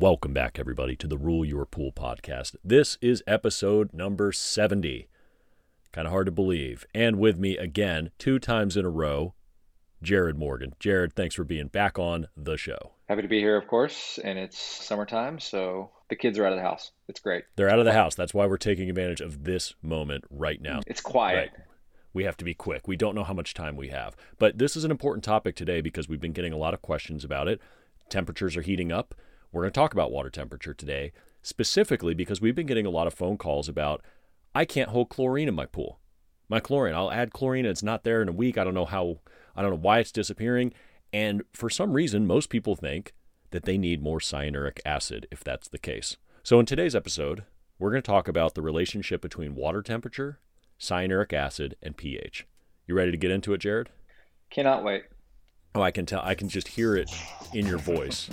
Welcome back, everybody, to the Rule Your Pool podcast. This is episode number 70. Kind of hard to believe. And with me again, two times in a row, Jared Morgan. Jared, thanks for being back on the show. Happy to be here, of course. And it's summertime, so the kids are out of the house. It's great. They're out of the house. That's why we're taking advantage of this moment right now. It's quiet. Right. We have to be quick. We don't know how much time we have. But this is an important topic today because we've been getting a lot of questions about it. Temperatures are heating up. We're going to talk about water temperature today, specifically because we've been getting a lot of phone calls about I can't hold chlorine in my pool. My chlorine, I'll add chlorine, and it's not there in a week. I don't know how, I don't know why it's disappearing. And for some reason, most people think that they need more cyanuric acid if that's the case. So in today's episode, we're going to talk about the relationship between water temperature, cyanuric acid, and pH. You ready to get into it, Jared? Cannot wait. Oh, I can tell. I can just hear it in your voice.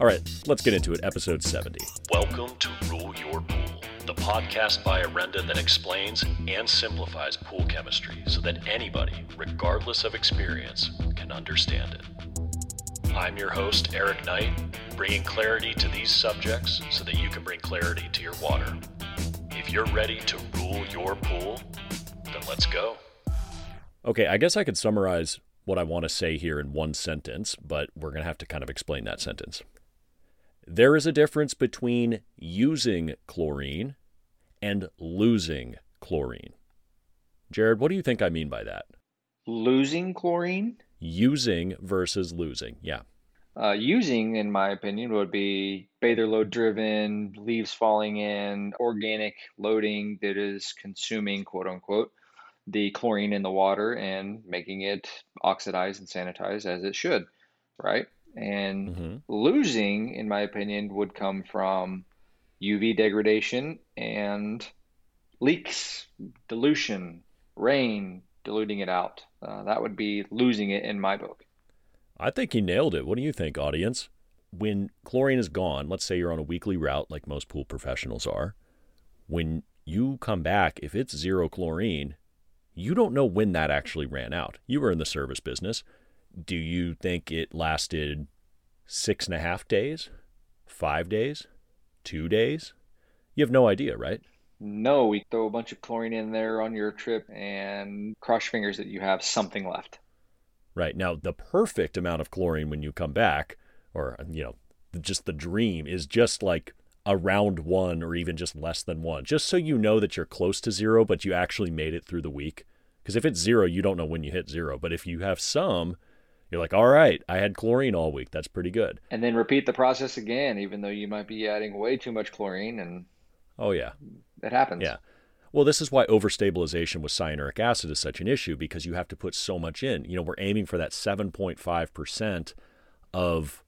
All right, let's get into it. Episode 70. Welcome to Rule Your Pool, the podcast by Orenda that explains and simplifies pool chemistry so that anybody, regardless of experience, can understand it. I'm your host, Eric Knight, bringing clarity to these subjects so that you can bring clarity to your water. If you're ready to rule your pool, then let's go. Okay, I guess I could summarize what I want to say here in one sentence, but we're going to have to kind of explain that sentence. There is a difference between using chlorine and losing chlorine. Jared, what do you think I mean by that? Losing chlorine? Using versus losing. Yeah. Uh, using, in my opinion, would be bather load driven, leaves falling in, organic loading that is consuming, quote unquote, the chlorine in the water and making it oxidize and sanitize as it should, right? And mm-hmm. losing, in my opinion, would come from UV degradation and leaks, dilution, rain, diluting it out. Uh, that would be losing it in my book. I think you nailed it. What do you think, audience? When chlorine is gone, let's say you're on a weekly route like most pool professionals are, when you come back, if it's zero chlorine, you don't know when that actually ran out. You were in the service business do you think it lasted six and a half days, five days, two days? You have no idea, right? No, we throw a bunch of chlorine in there on your trip and cross fingers that you have something left. Right. Now, the perfect amount of chlorine when you come back, or, you know, just the dream is just like around one or even just less than one, just so you know that you're close to zero, but you actually made it through the week. Because if it's zero, you don't know when you hit zero. But if you have some, you're like, all right, I had chlorine all week. That's pretty good. And then repeat the process again, even though you might be adding way too much chlorine. And oh yeah, that happens. Yeah. Well, this is why overstabilization with cyanuric acid is such an issue because you have to put so much in. You know, we're aiming for that 7.5% of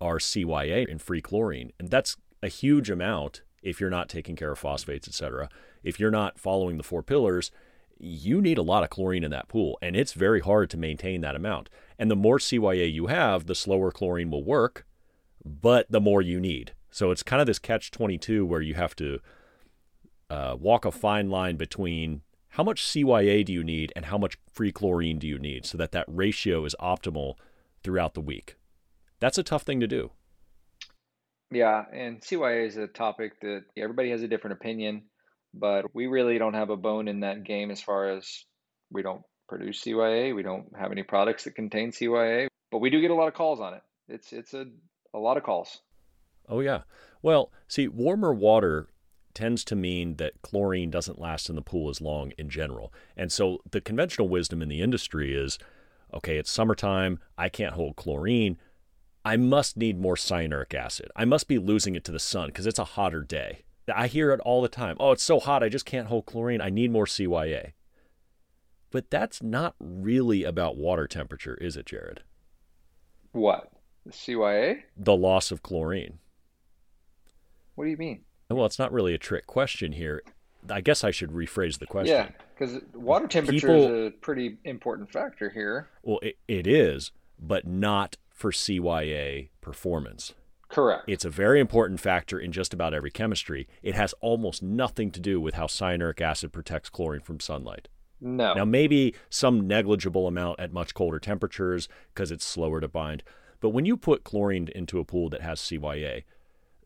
our CYA in free chlorine, and that's a huge amount if you're not taking care of phosphates, et cetera. If you're not following the four pillars, you need a lot of chlorine in that pool, and it's very hard to maintain that amount. And the more CYA you have, the slower chlorine will work, but the more you need. So it's kind of this catch 22 where you have to uh, walk a fine line between how much CYA do you need and how much free chlorine do you need so that that ratio is optimal throughout the week. That's a tough thing to do. Yeah, and CYA is a topic that everybody has a different opinion but we really don't have a bone in that game as far as we don't produce CYA. We don't have any products that contain CYA, but we do get a lot of calls on it. It's it's a, a lot of calls. Oh yeah. Well, see, warmer water tends to mean that chlorine doesn't last in the pool as long in general. And so the conventional wisdom in the industry is okay, it's summertime, I can't hold chlorine. I must need more cyanuric acid. I must be losing it to the sun because it's a hotter day. I hear it all the time. Oh, it's so hot. I just can't hold chlorine. I need more CYA. But that's not really about water temperature, is it, Jared? What? The CYA? The loss of chlorine. What do you mean? Well, it's not really a trick question here. I guess I should rephrase the question. Yeah, because water temperature People, is a pretty important factor here. Well, it, it is, but not for CYA performance. Correct. It's a very important factor in just about every chemistry. It has almost nothing to do with how cyanuric acid protects chlorine from sunlight. No. Now, maybe some negligible amount at much colder temperatures because it's slower to bind. But when you put chlorine into a pool that has CYA,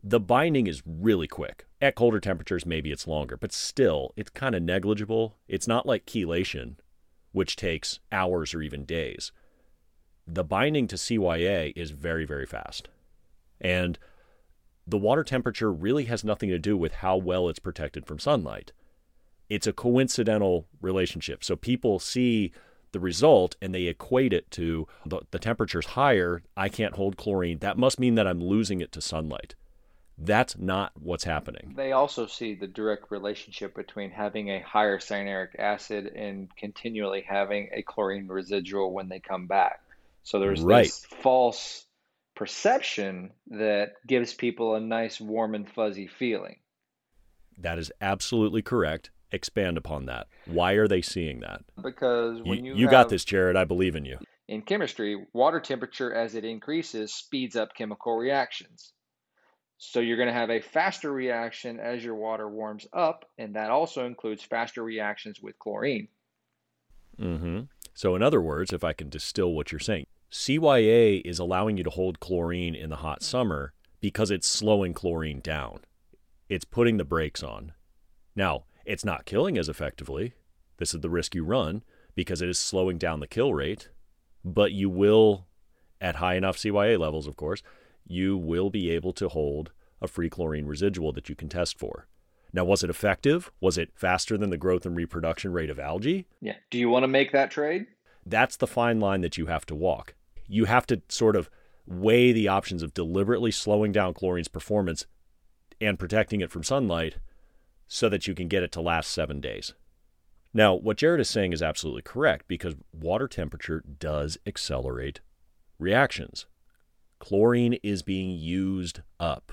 The binding is really quick. At colder temperatures, maybe it's longer, but still, it's kind of negligible. It's not like chelation, which takes hours or even days. The binding to CYA is very, very fast. And the water temperature really has nothing to do with how well it's protected from sunlight. It's a coincidental relationship. So people see the result and they equate it to the, the temperature's higher, I can't hold chlorine. That must mean that I'm losing it to sunlight. That's not what's happening. They also see the direct relationship between having a higher cyanuric acid and continually having a chlorine residual when they come back. So there's right. this false perception that gives people a nice warm and fuzzy feeling. That is absolutely correct. Expand upon that. Why are they seeing that? Because when you you, you got this, Jared. I believe in you. In chemistry, water temperature as it increases speeds up chemical reactions. So you're going to have a faster reaction as your water warms up, and that also includes faster reactions with chlorine. Mm-hmm. So in other words, if I can distill what you're saying, CYA is allowing you to hold chlorine in the hot summer because it's slowing chlorine down. It's putting the brakes on. Now, it's not killing as effectively. This is the risk you run because it is slowing down the kill rate. But you will, at high enough CYA levels, of course, you will be able to hold a free chlorine residual that you can test for. Now, was it effective? Was it faster than the growth and reproduction rate of algae? Yeah. Do you want to make that trade? That's the fine line that you have to walk. You have to sort of weigh the options of deliberately slowing down chlorine's performance and protecting it from sunlight so that you can get it to last seven days. Now, what Jared is saying is absolutely correct because water temperature does accelerate reactions. Chlorine is being used up.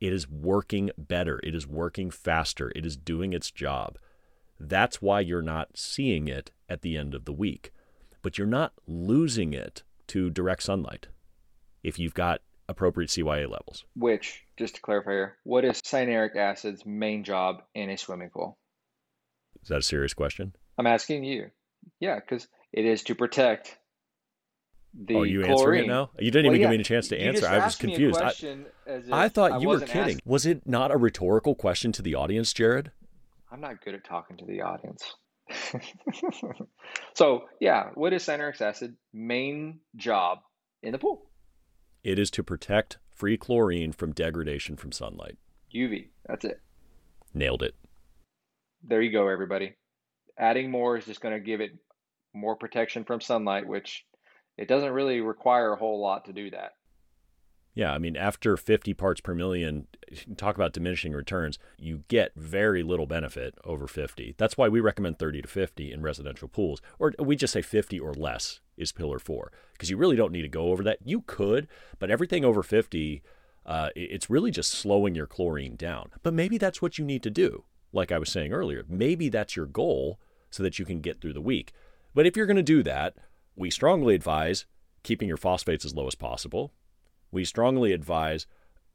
It is working better. It is working faster. It is doing its job. That's why you're not seeing it at the end of the week. But you're not losing it to direct sunlight if you've got appropriate CYA levels. Which, just to clarify here, what is cyanuric acid's main job in a swimming pool? Is that a serious question? I'm asking you. Yeah, because it is to protect the Oh, you chlorine. answering it now? You didn't Well, even yeah, give me a chance to you answer. I was asked me a confused. I, question as if I thought I you were kidding. ask- Was it not a rhetorical question to the audience, Jared? I'm not good at talking to the audience. so yeah, what is cyanuric acid main job in the pool? It is to protect free chlorine from degradation from sunlight. UV. That's it. Nailed it. There you go, everybody. Adding more is just going to give it more protection from sunlight, which it doesn't really require a whole lot to do that. Yeah, I mean, after 50 parts per million, talk about diminishing returns, you get very little benefit over 50. That's why we recommend 30 to 50 in residential pools, or we just say 50 or less is pillar four, because you really don't need to go over that. You could, but everything over 50, uh, it's really just slowing your chlorine down. But maybe that's what you need to do. Like I was saying earlier, maybe that's your goal so that you can get through the week. But if you're going to do that, we strongly advise keeping your phosphates as low as possible we strongly advise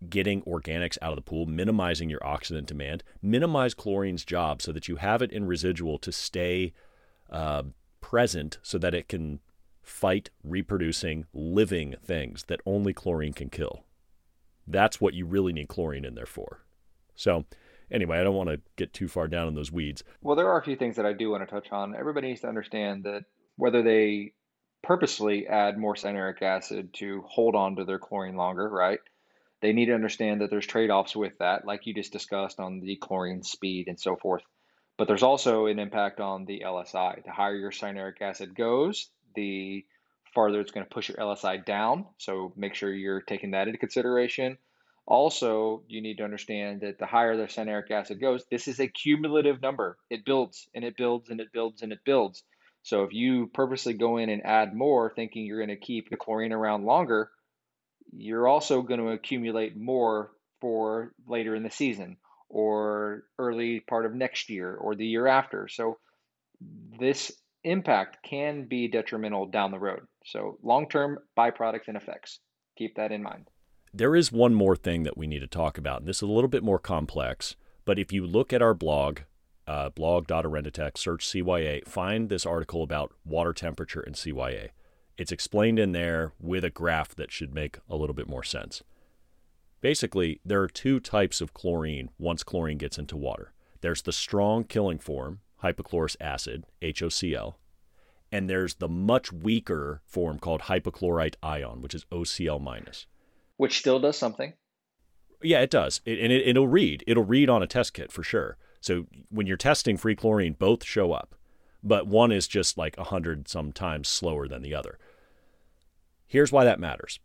getting organics out of the pool, minimizing your oxidant demand, minimize chlorine's job so that you have it in residual to stay uh, present so that it can fight reproducing living things that only chlorine can kill. That's what you really need chlorine in there for. So, anyway, I don't want to get too far down in those weeds. Well, there are a few things that I do want to touch on. Everybody needs to understand that whether they purposely add more cyanuric acid to hold on to their chlorine longer, right? They need to understand that there's trade offs with that, like you just discussed on the chlorine speed and so forth. But there's also an impact on the LSI. The higher your cyanuric acid goes, the farther it's going to push your LSI down. So make sure you're taking that into consideration. Also, you need to understand that the higher the cyanuric acid goes, this is a cumulative number. It builds and it builds and it builds and it builds. So if you purposely go in and add more thinking you're going to keep the chlorine around longer, you're also going to accumulate more for later in the season or early part of next year or the year after. So this impact can be detrimental down the road. So long-term byproducts and effects. Keep that in mind. There is one more thing that we need to talk about, and this is a little bit more complex. But if you look at our blog, uh, blog.orendatech, search CYA, find this article about water temperature and CYA. It's explained in there with a graph that should make a little bit more sense. Basically, there are two types of chlorine once chlorine gets into water. There's the strong killing form, hypochlorous acid, HOCl, and there's the much weaker form called hypochlorite ion, which is OCl minus. Which still does something. Yeah, it does. It, and it, it'll read. It'll read on a test kit for sure. So when you're testing free chlorine, both show up, but one is just like a hundred sometimes slower than the other. Here's why that matters.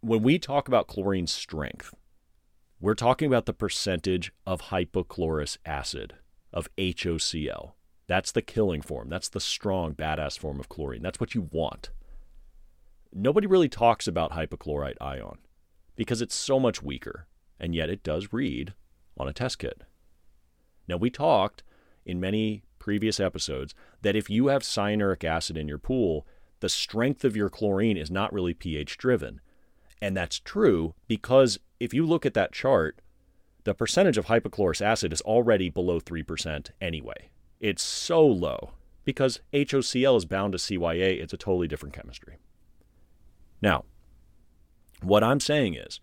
When we talk about chlorine strength, we're talking about the percentage of hypochlorous acid, of HOCl. That's the killing form. That's the strong, badass form of chlorine. That's what you want. Nobody really talks about hypochlorite ion because it's so much weaker, and yet it does read on a test kit. Now, we talked in many previous episodes that if you have cyanuric acid in your pool, the strength of your chlorine is not really pH driven. And that's true because if you look at that chart, the percentage of hypochlorous acid is already below 3% anyway. It's so low because HOCl is bound to CYA, it's a totally different chemistry. Now, what I'm saying is,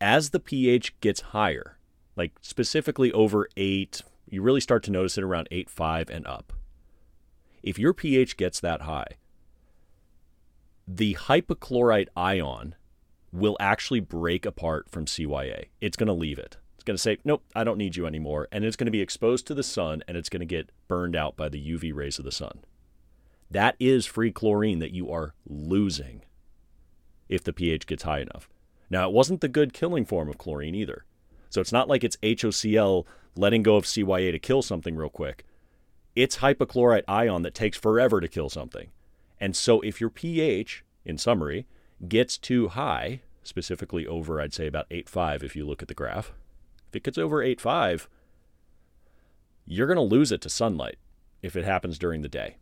as the pH gets higher, like specifically over 8, you really start to notice it around 8.5 and up. If your pH gets that high, the hypochlorite ion will actually break apart from CYA. It's going to leave it. It's going to say, nope, I don't need you anymore. And it's going to be exposed to the sun and it's going to get burned out by the UV rays of the sun. That is free chlorine that you are losing if the pH gets high enough. Now, it wasn't the good killing form of chlorine either. So it's not like it's HOCl letting go of CYA to kill something real quick. It's hypochlorite ion that takes forever to kill something. And so if your pH, in summary, gets too high, specifically over, I'd say about 8.5 if you look at the graph, if it gets over 8.5, you're going to lose it to sunlight if it happens during the day.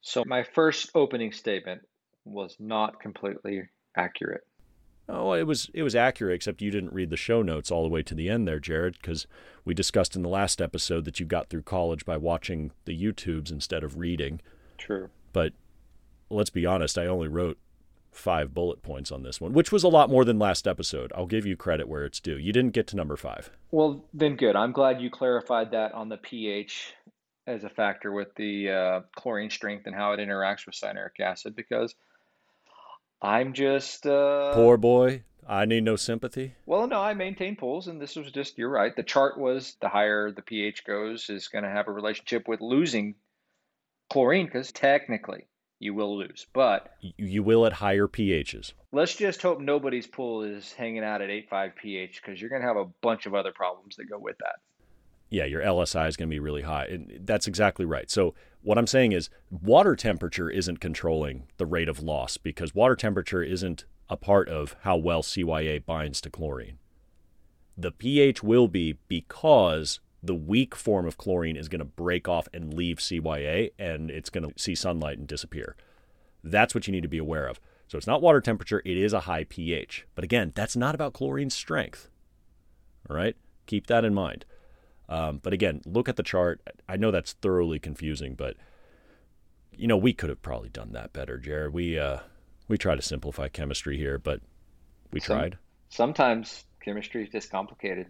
So my first opening statement was not completely accurate. Oh, it was it was accurate, except you didn't read the show notes all the way to the end there, Jared, because we discussed in the last episode that you got through college by watching the YouTubes instead of reading. True. But let's be honest, I only wrote five bullet points on this one, which was a lot more than last episode. I'll give you credit where it's due. You didn't get to number five. Well, then good. I'm glad you clarified that on the pH as a factor with the uh, chlorine strength and how it interacts with cyanuric acid because I'm just uh, poor boy. I need no sympathy. Well, no, I maintain pools, and this was just you're right. The chart was the higher the pH goes is going to have a relationship with losing chlorine because technically you will lose, but you will at higher pHs. Let's just hope nobody's pool is hanging out at 8.5 pH because you're going to have a bunch of other problems that go with that yeah, your LSI is going to be really high. And that's exactly right. So, what I'm saying is, water temperature isn't controlling the rate of loss because water temperature isn't a part of how well CYA binds to chlorine. The pH will be because the weak form of chlorine is going to break off and leave CYA and it's going to see sunlight and disappear. That's what you need to be aware of. So, it's not water temperature, it is a high pH. But again, that's not about chlorine strength. All right? Keep that in mind. Um, but again, look at the chart. I know that's thoroughly confusing, but you know we could have probably done that better, Jared. We uh, we try to simplify chemistry here, but we Some, tried. Sometimes chemistry is just complicated.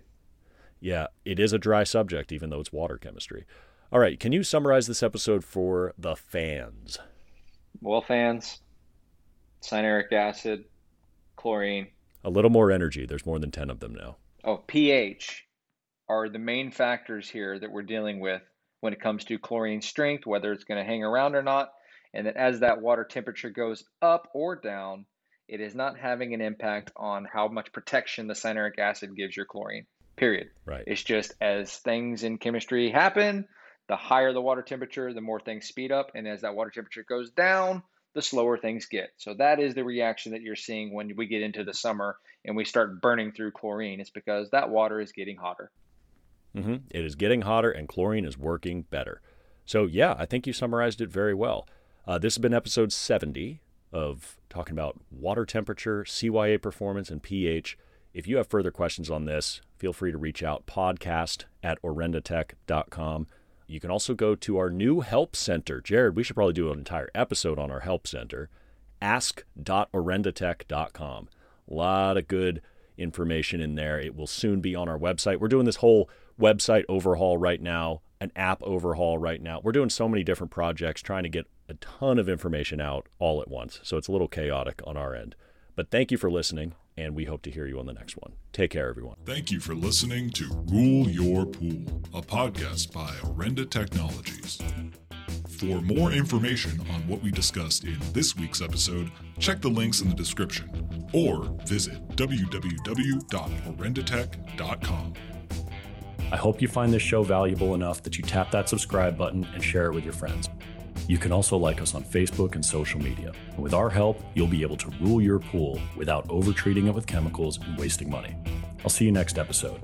Yeah, it is a dry subject, even though it's water chemistry. All right, can you summarize this episode for the fans? Well, fans, cyanuric acid, chlorine. A little more energy. There's more than 10 of them now. Oh, pH are the main factors here that we're dealing with when it comes to chlorine strength, whether it's going to hang around or not. And that as that water temperature goes up or down, it is not having an impact on how much protection the cyanuric acid gives your chlorine. Period. Right. It's just as things in chemistry happen, the higher the water temperature, the more things speed up. And as that water temperature goes down, the slower things get. So that is the reaction that you're seeing when we get into the summer and we start burning through chlorine. It's because that water is getting hotter. Mm-hmm. It is getting hotter and chlorine is working better. So, yeah, I think you summarized it very well. Uh, this has been episode 70 of talking about water temperature, CYA performance, and pH. If you have further questions on this, feel free to reach out podcast at orendatech.com. You can also go to our new help center. Jared, we should probably do an entire episode on our help center, ask.orendatech.com. A lot of good information in there. It will soon be on our website. We're doing this whole website overhaul right now, an app overhaul right now. We're doing so many different projects trying to get a ton of information out all at once. So it's a little chaotic on our end. But thank you for listening, and we hope to hear you on the next one. Take care, everyone. Thank you for listening to Rule Your Pool, a podcast by Orenda Technologies. For more information on what we discussed in this week's episode, check the links in the description or visit www.orendatech.com. I hope you find this show valuable enough that you tap that subscribe button and share it with your friends. You can also like us on Facebook and social media. And with our help, you'll be able to rule your pool without overtreating it with chemicals and wasting money. I'll see you next episode.